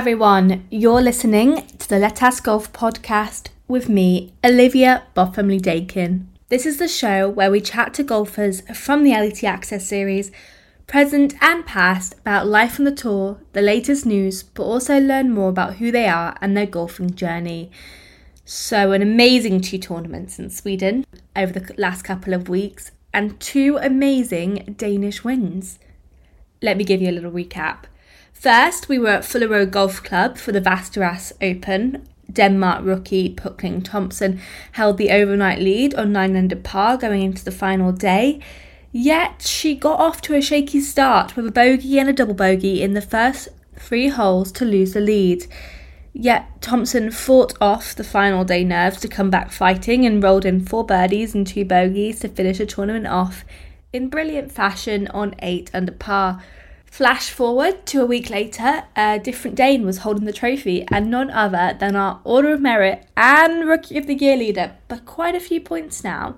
everyone. You're listening to the Let Us Golf podcast with me, Olivia Bothamley Dakin. This is the show where we chat to golfers from the LET Access series, present and past, about life on the tour, the latest news, but also learn more about who they are and their golfing journey. So, an amazing two tournaments in Sweden over the last couple of weeks, and two amazing Danish wins. Let me give you a little recap. First, we were at Fullerö Golf Club for the Västerås Open. Denmark rookie Puk Thomsen held the overnight lead on 9 under par going into the final day. Yet she got off to a shaky start with a bogey and a double bogey in the first three holes to lose the lead. Yet Thompson fought off the final day nerves to come back fighting and rolled in four birdies and two bogeys to finish the tournament off in brilliant fashion on 8 under par. Flash forward to a week later, a different Dane was holding the trophy, and none other than our Order of Merit and Rookie of the Year leader, but quite a few points now.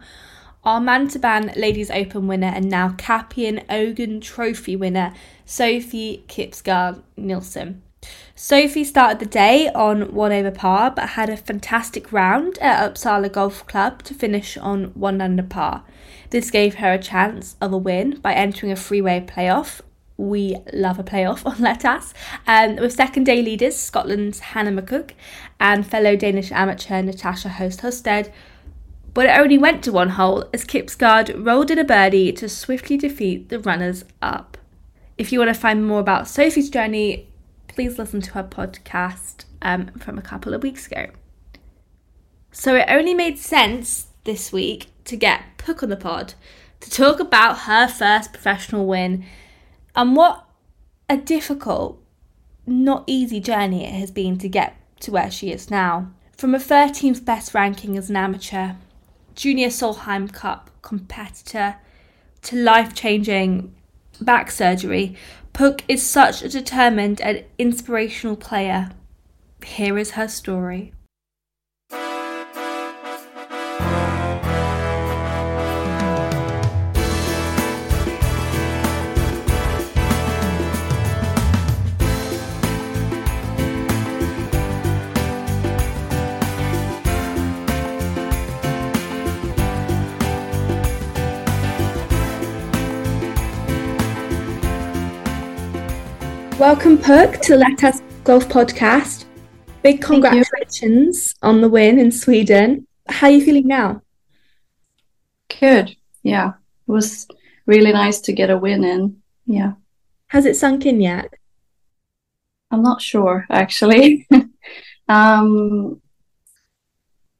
Our Montauban Ladies Open winner and now Capio Ogon Trophy winner, Sofie Kibsgaard Nielsen. Sophie started the day on one over par but had a fantastic round at Uppsala Golf Club to finish on one under par. This gave her a chance of a win by entering a freeway playoff. We love a playoff on Let Us. Um, with second day leaders Scotland's Hannah McCook and fellow Danish amateur Natasha Host Husted. But it only went to one hole as Kibsgaard rolled in a birdie to swiftly defeat the runners up. If you want to find more about Sofie's journey, please listen to her podcast um, from a couple of weeks ago. So it only made sense this week to get Puk on the pod to talk about her first professional win and what a difficult, not easy journey it has been to get to where she is now. From a 13th best ranking as an amateur, junior Solheim Cup competitor, to life changing back surgery, Puk is such a determined and inspirational player. Here is her story. Welcome, Puk, to the Let Us Golf podcast. Big congratulations on the win in Sweden. How are you feeling now? Good. Yeah. It was really nice to get a win in. Yeah. Has it sunk in yet? I'm not sure, actually. um,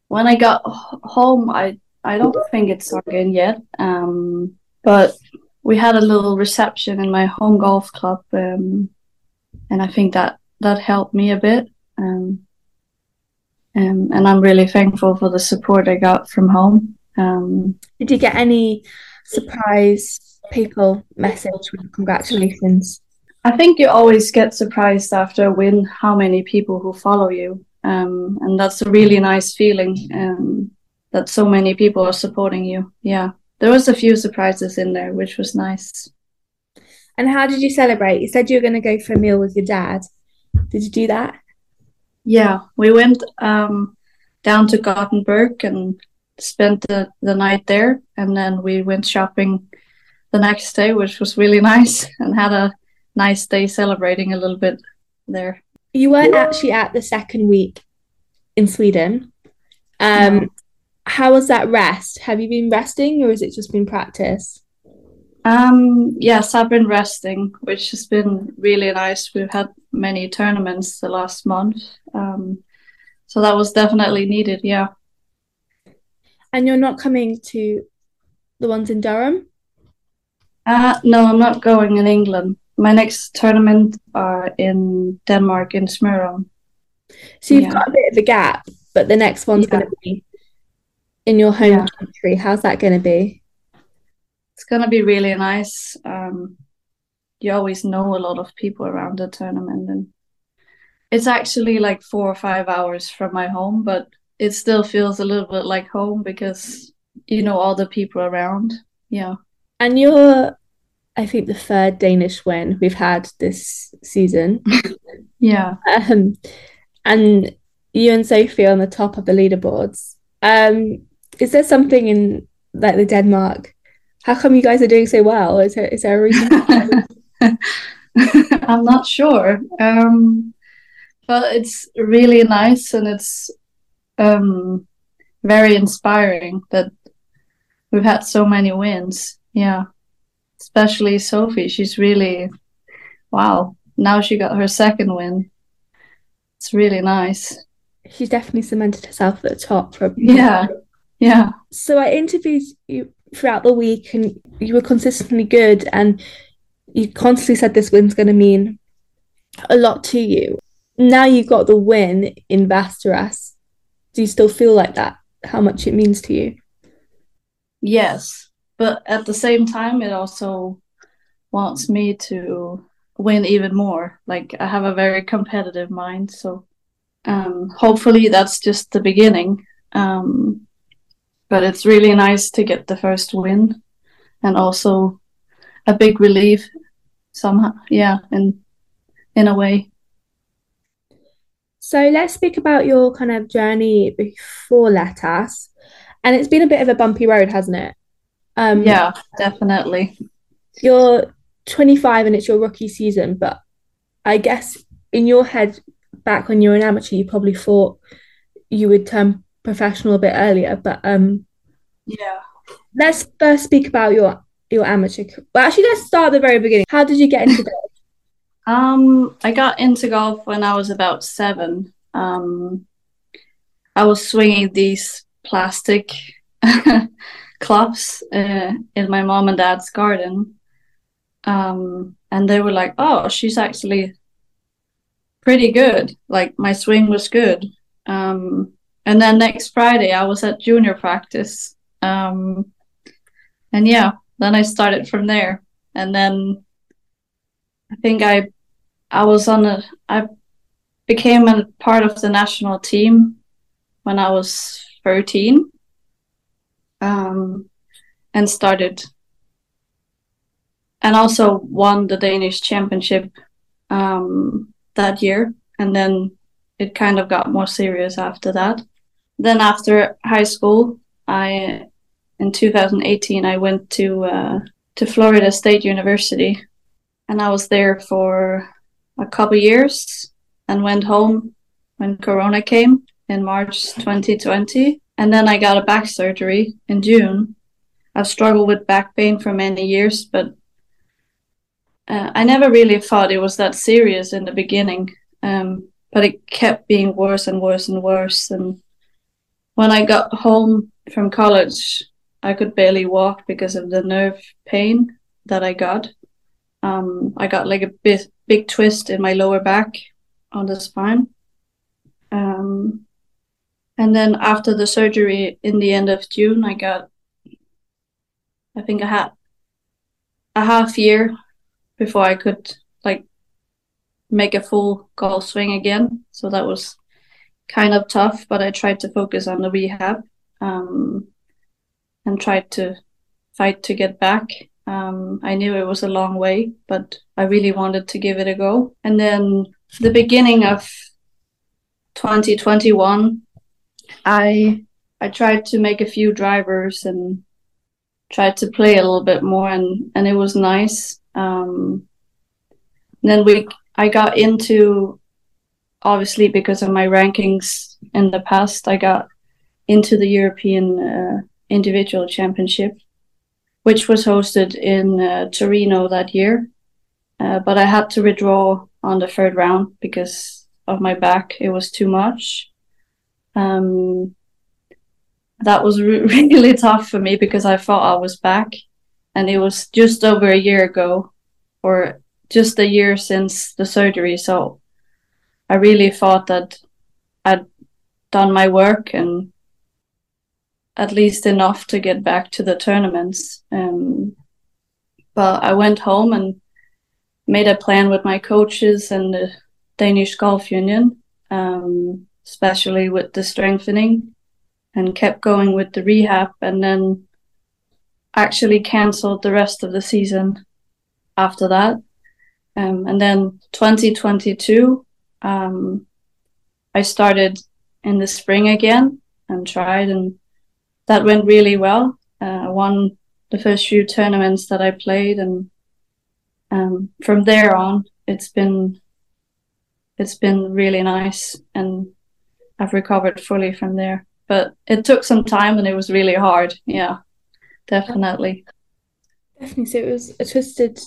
when I got home, I, I don't think it's sunk in yet. Um, but we had a little reception in my home golf club um, and I think that that helped me a bit. Um, um, and I'm really thankful for the support I got from home. Um, Did you get any surprise people message with congratulations? I think you always get surprised after a win how many people who follow you, um, and that's a really nice feeling um, that so many people are supporting you. Yeah, there was a few surprises in there, which was nice. And how did you celebrate? You said you were going to go for a meal with your dad. Did you do that? Yeah, we went um, down to Gothenburg and spent the, the night there. And then we went shopping the next day, which was really nice, and had a nice day celebrating a little bit there. You weren't actually at the second week in Sweden. Um, no. How was that rest? Have you been resting or has it just been practice? Um, yes, I've been resting, which has been really nice. We've had many tournaments the last month. Um, so that was definitely needed, yeah. And you're not coming to the ones in Durham? Uh, no, I'm not going in England. My next tournament are in Denmark in Smørum. So you've yeah. got a bit of a gap, but the next one's yeah. going to be in your home yeah. country. How's that going to be? It's gonna be really nice. Um, you always know a lot of people around the tournament, and it's actually like four or five hours from my home, but it still feels a little bit like home because you know all the people around. Yeah. And you're I think the third Danish win we've had this season. yeah. Um, and you and Sofie on the top of the leaderboards. Um, is there something in like the Denmark? How come you guys are doing so well? Is there is there a reason? I'm not sure. Um, but it's really nice and it's um, very inspiring that we've had so many wins. Yeah, especially Sofie. She's really wow. Now she got her second win. It's really nice. She's definitely cemented herself at the top. For yeah, yeah. So I interviewed you throughout the week, and you were consistently good, and you constantly said this win's going to mean a lot to you. Now you've got the win in Västerås. Do you still feel like that? How much it means to you? Yes, but at the same time, it also wants me to win even more. Like I have a very competitive mind, so um, hopefully that's just the beginning. Um, but it's really nice to get the first win, and also a big relief somehow. Yeah, in in a way. So let's speak about your kind of journey before Lettas. And it's been a bit of a bumpy road, hasn't it? Um, yeah, definitely. You're 25 and it's your rookie season, but I guess in your head, back when you were an amateur, you probably thought you would turn professional a bit earlier. But um, yeah, let's first speak about your your amateur. Well, actually, let's start at the very beginning. How did you get into golf? Um, I got into golf when I was about seven. Um, I was swinging these plastic clubs uh, in my mom and dad's garden. Um, and they were like, oh, she's actually pretty good. Like my swing was good. Um, and then next Friday, I was at junior practice. Um, and yeah, then I started from there. And then I think I I was on a I became a part of the national team when I was 13 um, and started and also won the Danish championship um, that year and then it kind of got more serious after that then after high school I in 2018 I went to uh, to Florida State University and I was there for a couple years and went home when Corona came in March 2020. And then I got a back surgery in June. I've struggled with back pain for many years, but uh, I never really thought it was that serious in the beginning. Um, but it kept being worse and worse and worse. And when I got home from college, I could barely walk because of the nerve pain that I got. Um, I got like a bit big twist in my lower back on the spine. Um, and then after the surgery in the end of June, I got, I think I had a half year before I could like make a full golf swing again. So that was kind of tough, but I tried to focus on the rehab um, and tried to fight to get back. Um, I knew it was a long way, but I really wanted to give it a go. And then the beginning of 2021, I I tried to make a few drivers and tried to play a little bit more, and and it was nice. Um, then we I got into obviously because of my rankings in the past, I got into the European uh, individual championship which was hosted in uh, Torino that year. Uh, but I had to withdraw on the third round because of my back. It was too much. Um, that was re- really tough for me because I thought I was back, and it was just over a year ago, or just a year since the surgery. So I really thought that I'd done my work and at least enough to get back to the tournaments. Um, but I went home and made a plan with my coaches and the Danish Golf Union, um, especially with the strengthening, and kept going with the rehab, and then actually cancelled the rest of the season after that. Um, and then 2022, um, I started in the spring again and tried, and that went really well. Uh, won the first few tournaments that I played, and um, from there on, it's been it's been really nice, and I've recovered fully from there. But it took some time, and it was really hard. Yeah, definitely. Definitely. So it was a twisted.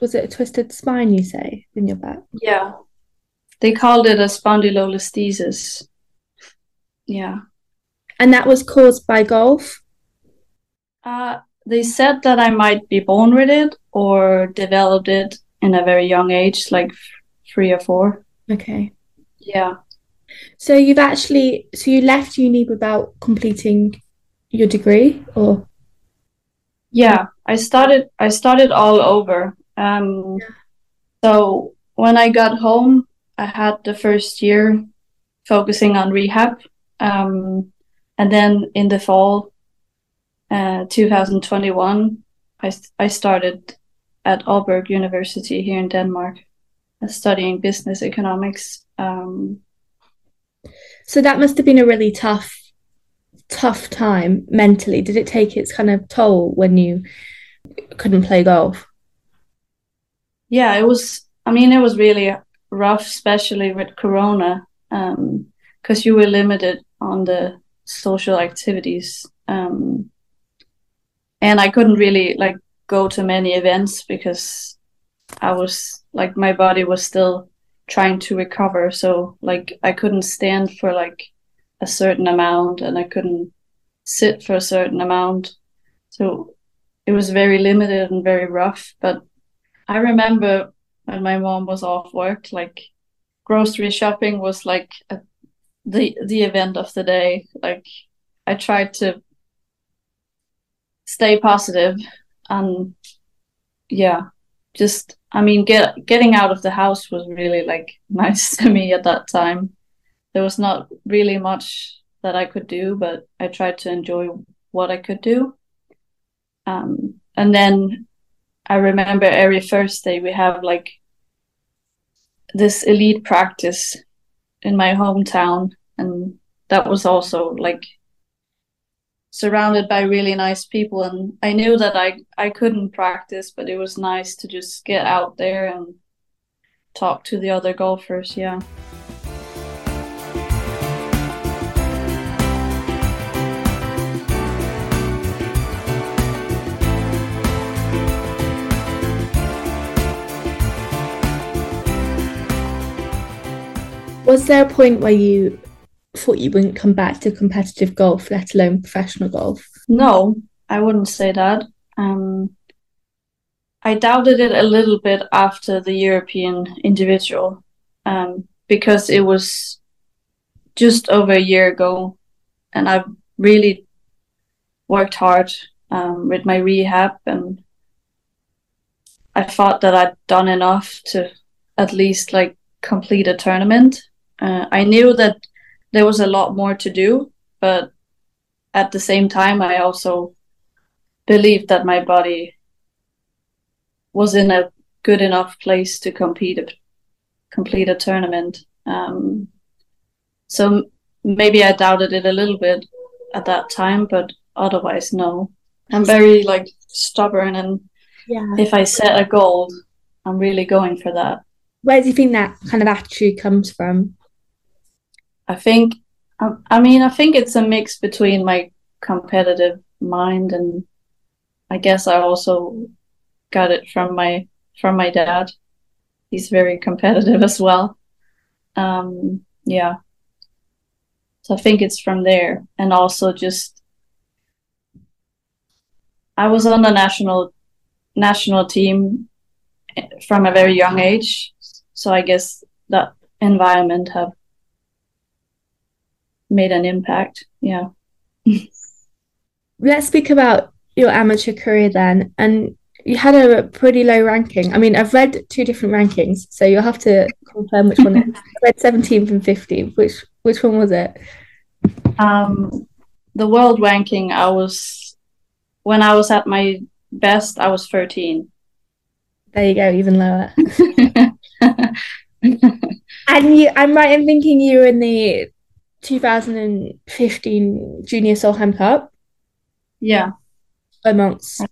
Was it a twisted spine? You say in your back? Yeah, they called it a spondylolisthesis. Yeah. And that was caused by golf? Uh, they said that I might be born with it or developed it in a very young age, like three or four. Okay. Yeah. So you've actually so you left uni without completing your degree or yeah i started i started all over um yeah. so when i got home i had the first year focusing on rehab um and then in the fall uh 2021 i i started at Aalborg University here in Denmark uh, studying business economics um so that must have been a really tough tough time mentally? Did it take its kind of toll when you couldn't play golf? Yeah, it was. I mean, it was really rough, especially with Corona, um, because um, you were limited on the social activities, um, and I couldn't really like go to many events because I was like my body was still trying to recover, so like I couldn't stand for like a certain amount and I couldn't sit for a certain amount. So it was very limited and very rough. But I remember when my mom was off work, like grocery shopping was like a, the the event of the day. Like I tried to stay positive and yeah, just I mean get getting out of the house was really like nice to me at that time there was not really much that I could do, but I tried to enjoy what I could do. Um, and then I remember every Thursday we have like this elite practice in my hometown, and that was also like surrounded by really nice people. And I knew that I I couldn't practice, but it was nice to just get out there and talk to the other golfers. Yeah. Was there a point where you thought you wouldn't come back to competitive golf, let alone professional golf? No, I wouldn't say that. Um, I doubted it a little bit after the European individual um, because it was just over a year ago, and I've really worked hard um, with my rehab, and I thought that I'd done enough to at least like complete a tournament uh, I knew that there was a lot more to do, but at the same time, I also believed that my body was in a good enough place to compete a, complete a tournament. Um, so maybe I doubted it a little bit at that time, but otherwise, no. I'm very like stubborn, and yeah. if I set a goal, I'm really going for that. Where do you think that kind of attitude comes from? I think, I mean, I think it's a mix between my competitive mind and I guess I also got it from my from my dad. He's very competitive as well. Um, yeah. So I think it's from there, and also just I was on the national national team from a very young age, so I guess that environment have made an impact. Yeah. Let's speak about your amateur career then. And you had a pretty low ranking. I mean, I've read two different rankings, so you'll have to confirm which one. I read 17th and 15th. Which which one was it? Um, the world ranking. I was when I was at my best. I was 13. There you go, even lower. and you, I'm right in thinking you were in the 2015 Junior Solheim Cup. Yeah. Amongst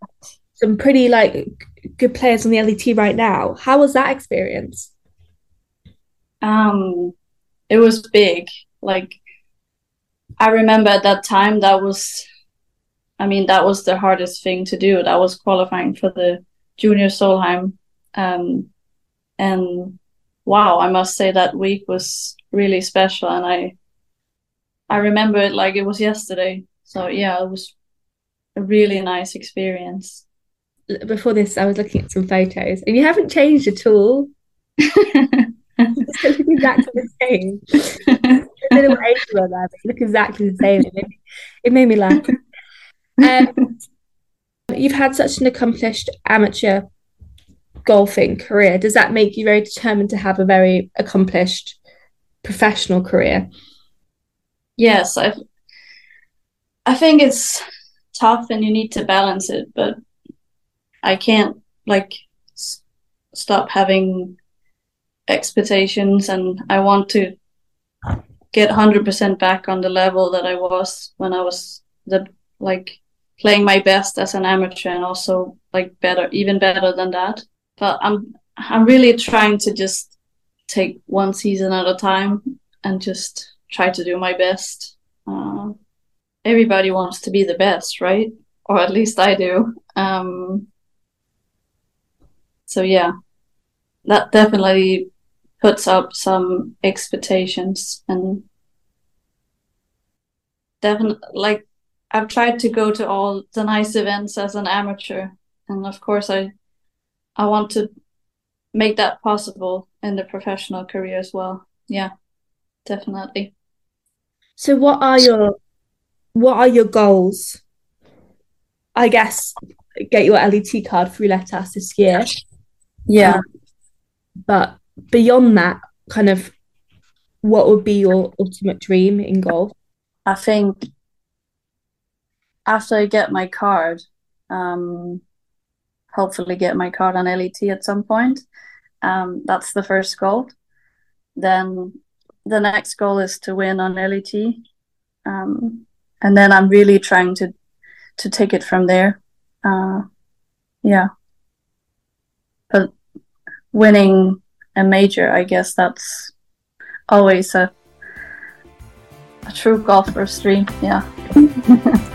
some pretty like good players on the LET right now. How was that experience? Um, it was big. Like I remember at that time that was I mean that was the hardest thing to do. That was qualifying for the Junior Solheim. Um, and wow, I must say that week was really special and I I remember it like it was yesterday. So yeah, it was a really nice experience. Before this, I was looking at some photos, and you haven't changed at all. exactly the same. I don't know what age you are there, but you look exactly the same. It made me, it made me laugh. Um, you've had such an accomplished amateur golfing career. Does that make you very determined to have a very accomplished professional career? Yes, I I think it's tough and you need to balance it, but I can't like s- stop having expectations and I want to get 100% back on the level that I was when I was the like playing my best as an amateur and also like better even better than that. But I'm I'm really trying to just take one season at a time and just try to do my best. Uh, everybody wants to be the best right? Or at least I do. Um, so yeah. That definitely puts up some expectations and definitely like I've tried to go to all the nice events as an amateur. And of course I I want to make that possible in the professional career as well. Yeah definitely so what are your what are your goals I guess get your LET card through Lettas this year yeah um, but beyond that, kind of what would be your ultimate dream in golf? I think after I get my card, um, hopefully get my card on LET at some point. Um, that's the first goal. Then the next goal is to win on LET, um, and then I'm really trying to to take it from there. Uh, yeah, but winning a major, I guess that's always a a true golfer's dream. Yeah.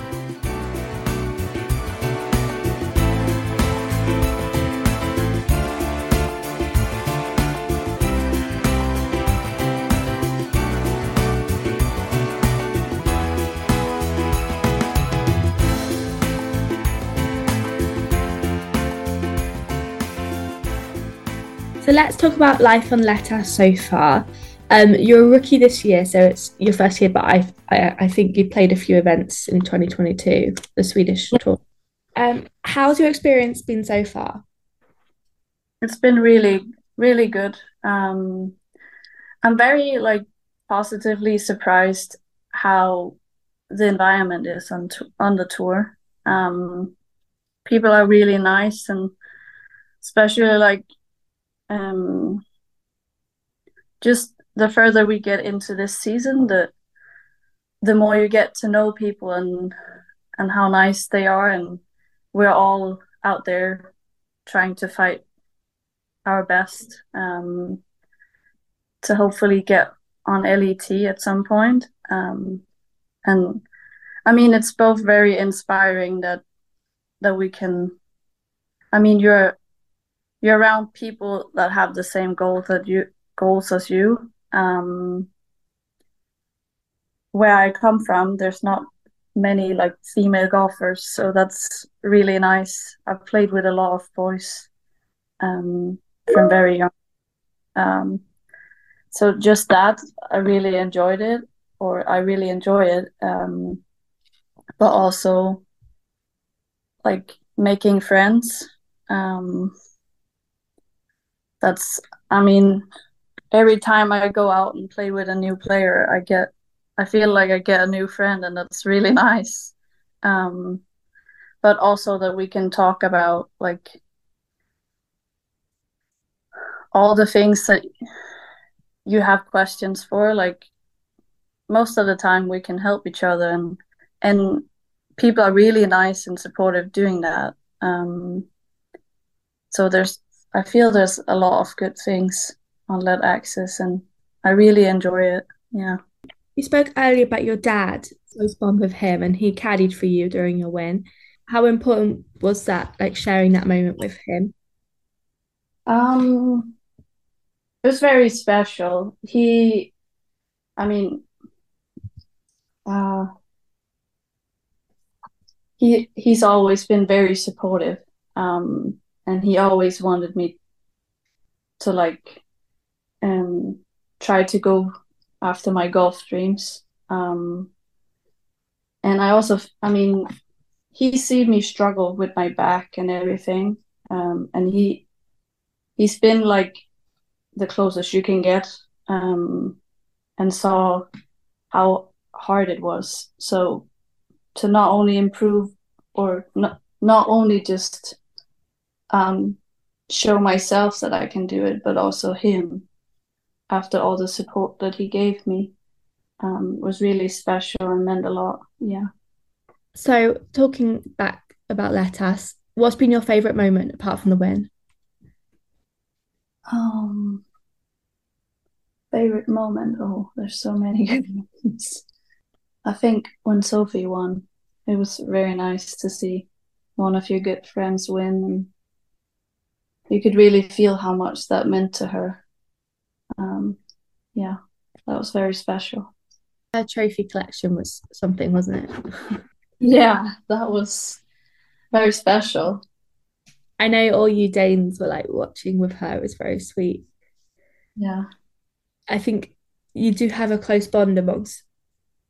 let's talk about life on Lettas so far. Um, you're a rookie this year, so it's your first year, but I, I, I think you played a few events in 2022, the Swedish tour. Um, how's your experience been so far? It's been really, really good. Um, I'm very like positively surprised how the environment is on t- on the tour. Um, people are really nice and especially like um, just the further we get into this season, the the more you get to know people and and how nice they are, and we're all out there trying to fight our best um, to hopefully get on LET at some point. Um, and I mean, it's both very inspiring that that we can. I mean, you're you're around people that have the same goals that you goals as you. Um, where I come from, there's not many like female golfers, so that's really nice. I've played with a lot of boys um, from very young. Um, so just that, I really enjoyed it, or I really enjoy it. Um, but also like making friends. Um, that's I mean, every time I go out and play with a new player, I get I feel like I get a new friend, and that's really nice. Um, but also that we can talk about like all the things that you have questions for, like most of the time we can help each other and and people are really nice and supportive doing that. Um, so there's I feel there's a lot of good things on Let Access and I really enjoy it. Yeah. You spoke earlier about your dad, close bond with him, and he caddied for you during your win. How important was that, like sharing that moment with him? Um, it was very special. He, I mean, uh, he he's always been very supportive. Um, and he always wanted me to like um try to go after my golf dreams. Um, and I also, I mean, he see me struggle with my back and everything. Um, and he he's been like the closest you can get um, and saw how hard it was. So to not only improve or not not only just um, show myself that I can do it, but also him after all the support that he gave me um, was really special and meant a lot. Yeah. So, talking back about Let Us, what's been your favourite moment apart from the win? Um, favorite moment. Oh, there's so many good moments. I think when Sofie won, it was very nice to see one of your good friends win, and you could really feel how much that meant to her. Um, yeah, that was very special. Her trophy collection was something, wasn't it? yeah, that was very special. I know all you Danes were like watching with her. It was very sweet. Yeah. I think you do have a close bond amongst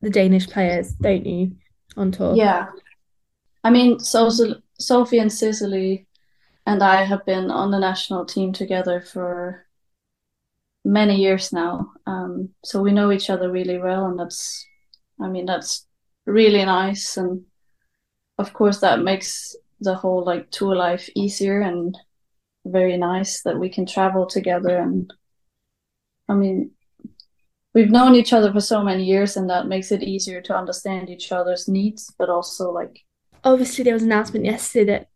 the Danish players, don't you, on tour? Yeah. I mean, so, so Sofie and Cecilie and I have been on the national team together for many years now. Um, so we know each other really well, and that's, I mean, that's really nice. And of course, that makes the whole like tour life easier and very nice that we can travel together. And I mean, we've known each other for so many years, and that makes it easier to understand each other's needs, but also like. Obviously, there was an announcement yesterday that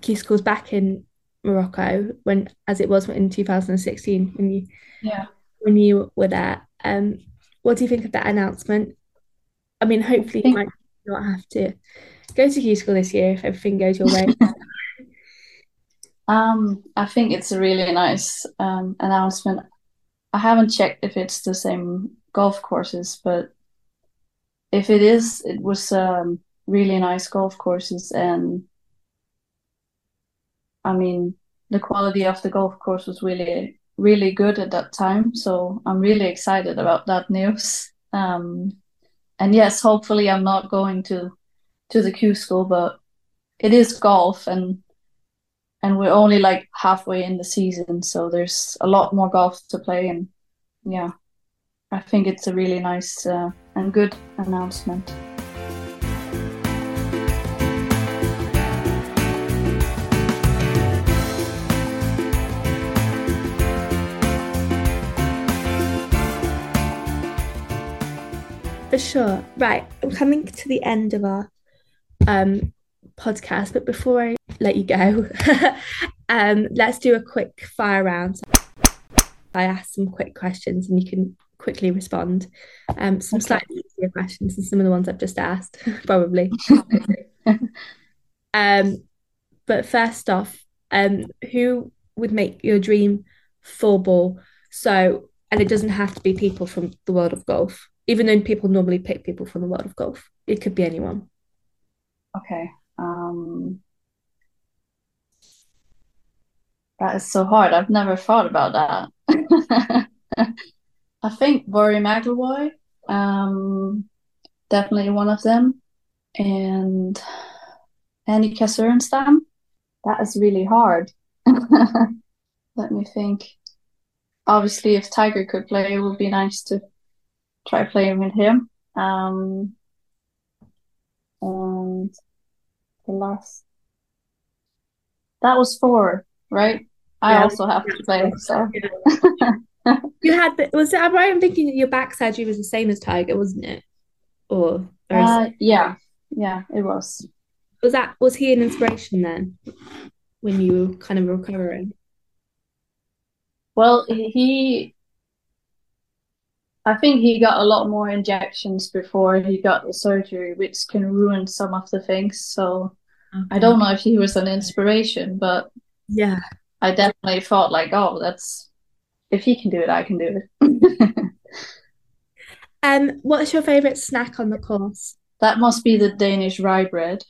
Q School's back in Morocco when, as it was in 2016 when you yeah when you were there. Um, what do you think of that announcement? I mean, hopefully, think... you might not have to go to Q School this year if everything goes your way. um, I think it's a really nice um, announcement. I haven't checked if it's the same golf courses, but if it is, it was um, really nice golf courses, and I mean, the quality of the golf course was really really good at that time. So I'm really excited about that news. Um, and yes, hopefully I'm not going to to the Q school, but it is golf and and we're only like halfway in the season, so there's a lot more golf to play and yeah, I think it's a really nice uh, and good announcement. For sure. Right, I'm coming to the end of our um, podcast, but before I let you go, um, let's do a quick fire round. I ask some quick questions and you can quickly respond. Um, some okay. slightly easier questions than some of the ones I've just asked, probably. um, but first off, um, who would make your dream four ball? So, and it doesn't have to be people from the world of golf even though people normally pick people from the world of golf. It could be anyone. Okay. Um, that is so hard. I've never thought about that. I think Rory McIlroy, um, definitely one of them, and Annika Sorenstam. That is really hard. Let me think. Obviously, if Tiger could play, it would be nice to try playing with him. Um, and the last that was four, right? I Yeah. also have to play. So You had the, was it? I'm right. I'm thinking that your back surgery was the same as Tiger, wasn't it? Or, or uh, yeah, yeah, it was. was that was he an inspiration then when you were kind of recovering? Well, he- I think he got a lot more injections before he got the surgery, which can ruin some of the things. So I don't know if he was an inspiration, but Yeah. I definitely thought like, oh, that's if he can do it, I can do it. Um, what's your favorite snack on the course? That must be the Danish rye bread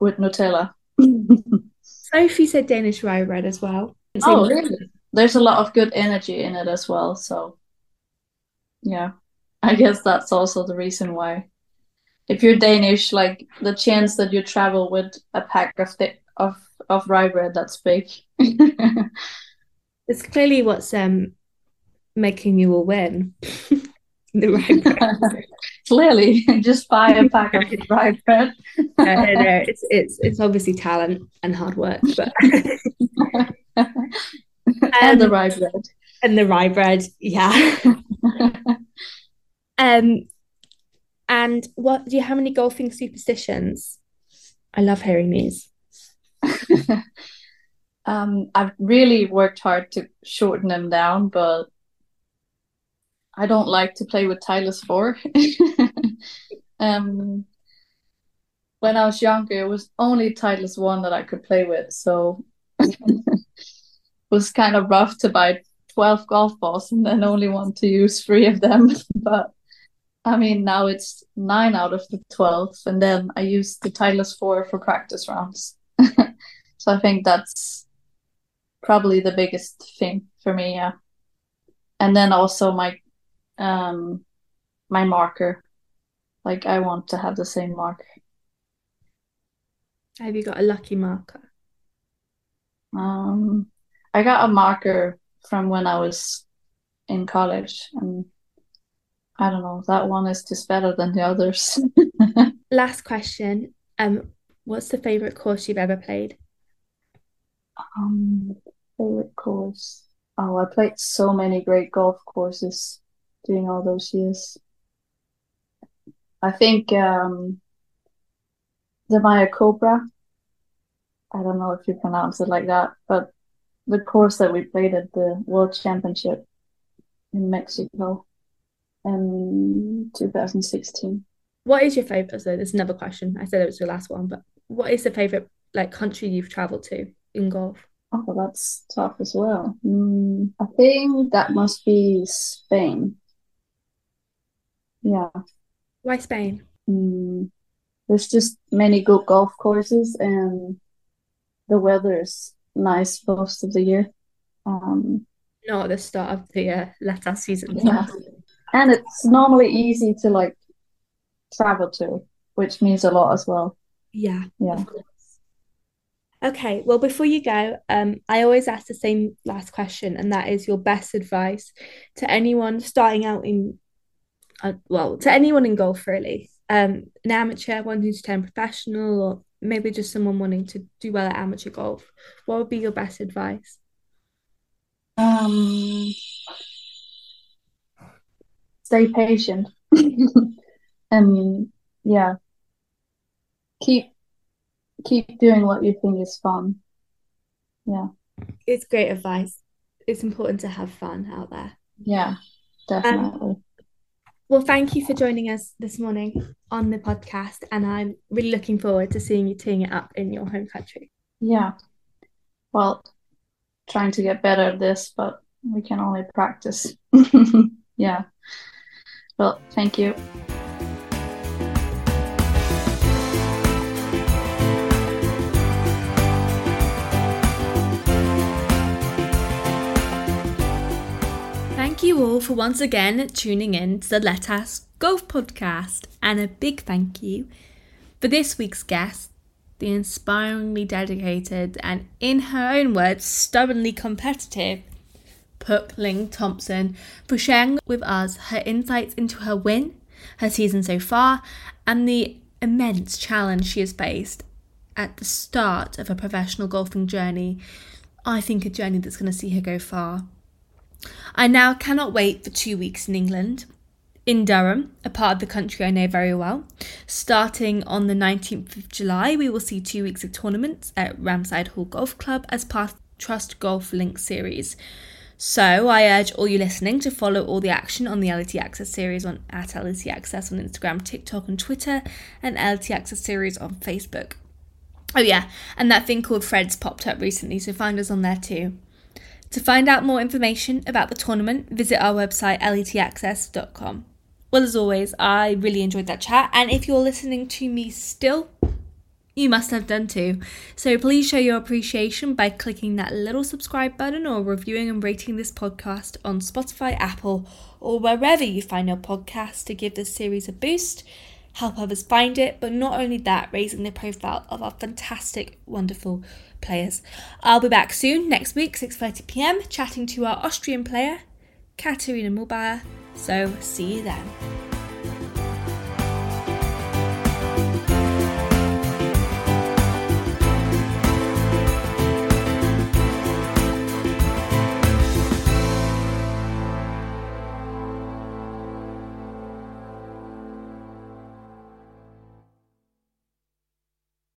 with Nutella. Sofie said Danish rye bread as well. Oh, really? There's a lot of good energy in it as well. So, yeah, I guess that's also the reason why. If you're Danish, like the chance that you travel with a pack of th of of rye bread, that's big. It's clearly what's um making you all win. The rye bread. Clearly, just buy a pack of rye bread. No, no, no, it's it's it's obviously talent and hard work, but And the Um, rye bread. and the rye bread, yeah. Um, and what do you have any golfing superstitions? I love hearing these. Um, I've really worked hard to shorten them down, but I don't like to play with Titleist 4. Um, when I was younger, it was only Titleist 1 that I could play with, so it was kind of rough to buy 12 golf balls and then only want to use three of them. But I mean, now it's nine out of the 12, and then I use the Titleist 4 for practice rounds. So I think that's probably the biggest thing for me, yeah. And then also my um my marker. Like I want to have the same marker. Have you got a lucky marker? Um I got a marker from when I was in college and I don't know, that one is just better than the others. Last question. Um, what's the favorite course you've ever played? Um, favorite course. Oh, I played so many great golf courses during all those years. I think um, the Maya Cobra. I don't know if you pronounce it like that, but the course that we played at the World Championship in Mexico in 2016. What is your favorite? So there's another question. I said it was your last one, but what is the favorite like country you've traveled to in golf? Oh, that's tough as well. Mm, I think that must be Spain. Yeah. Why Spain? Mm, there's just many good golf courses and the weather is nice most of the year. Um, Not at the start of the uh, Letas season. yeah. And it's normally easy to like travel to, which means a lot as well. Yeah. Yeah. Okay, well, before you go, um, I always ask the same last question, and that is your best advice to anyone starting out in, uh, well, to anyone in golf, really. Um, an amateur wanting to turn professional, or maybe just someone wanting to do well at amateur golf. What would be your best advice? Um, stay patient. And yeah, keep keep doing what you think is fun. Yeah. It's great advice. It's important to have fun out there. Yeah, definitely. Well, thank you for joining us this morning on the podcast, and I'm really looking forward to seeing you teeing it up in your home country. Yeah. Well, trying to get better at this, but we can only practice. Yeah. Well, thank you. You all for once again tuning in to the Let Us Golf podcast, and a big thank you for this week's guest, the inspiringly dedicated and, in her own words, stubbornly competitive Puk Lyng Thomsen for sharing with us her insights into her win, her season so far, and the immense challenge she has faced at the start of her professional golfing journey I think, a journey that's going to see her go far. I now cannot wait for two weeks in England, in Durham, a part of the country I know very well. Starting on the 19th of July, we will see two weeks of tournaments at Ramside Hall Golf Club as part of Trust Golf Link series. So I urge all you listening to follow all the action on the LET Access series on at LET Access on Instagram, TikTok, and Twitter, and LET Access series on Facebook. Oh yeah, and that thing called Threads popped up recently, so find us on there too. To find out more information about the tournament, visit our website letaccess.com. Well, as always, I really enjoyed that chat, and if you're listening to me still, you must have done too. So please show your appreciation by clicking that little subscribe button or reviewing and rating this podcast on Spotify, Apple, or wherever you find your podcast to give this series a boost, help others find it, but not only that, raising the profile of our fantastic, wonderful players. I'll be back soon next week, 6:30 p.m., chatting to our Austrian player, Katharina Muehlbauer. So see you then.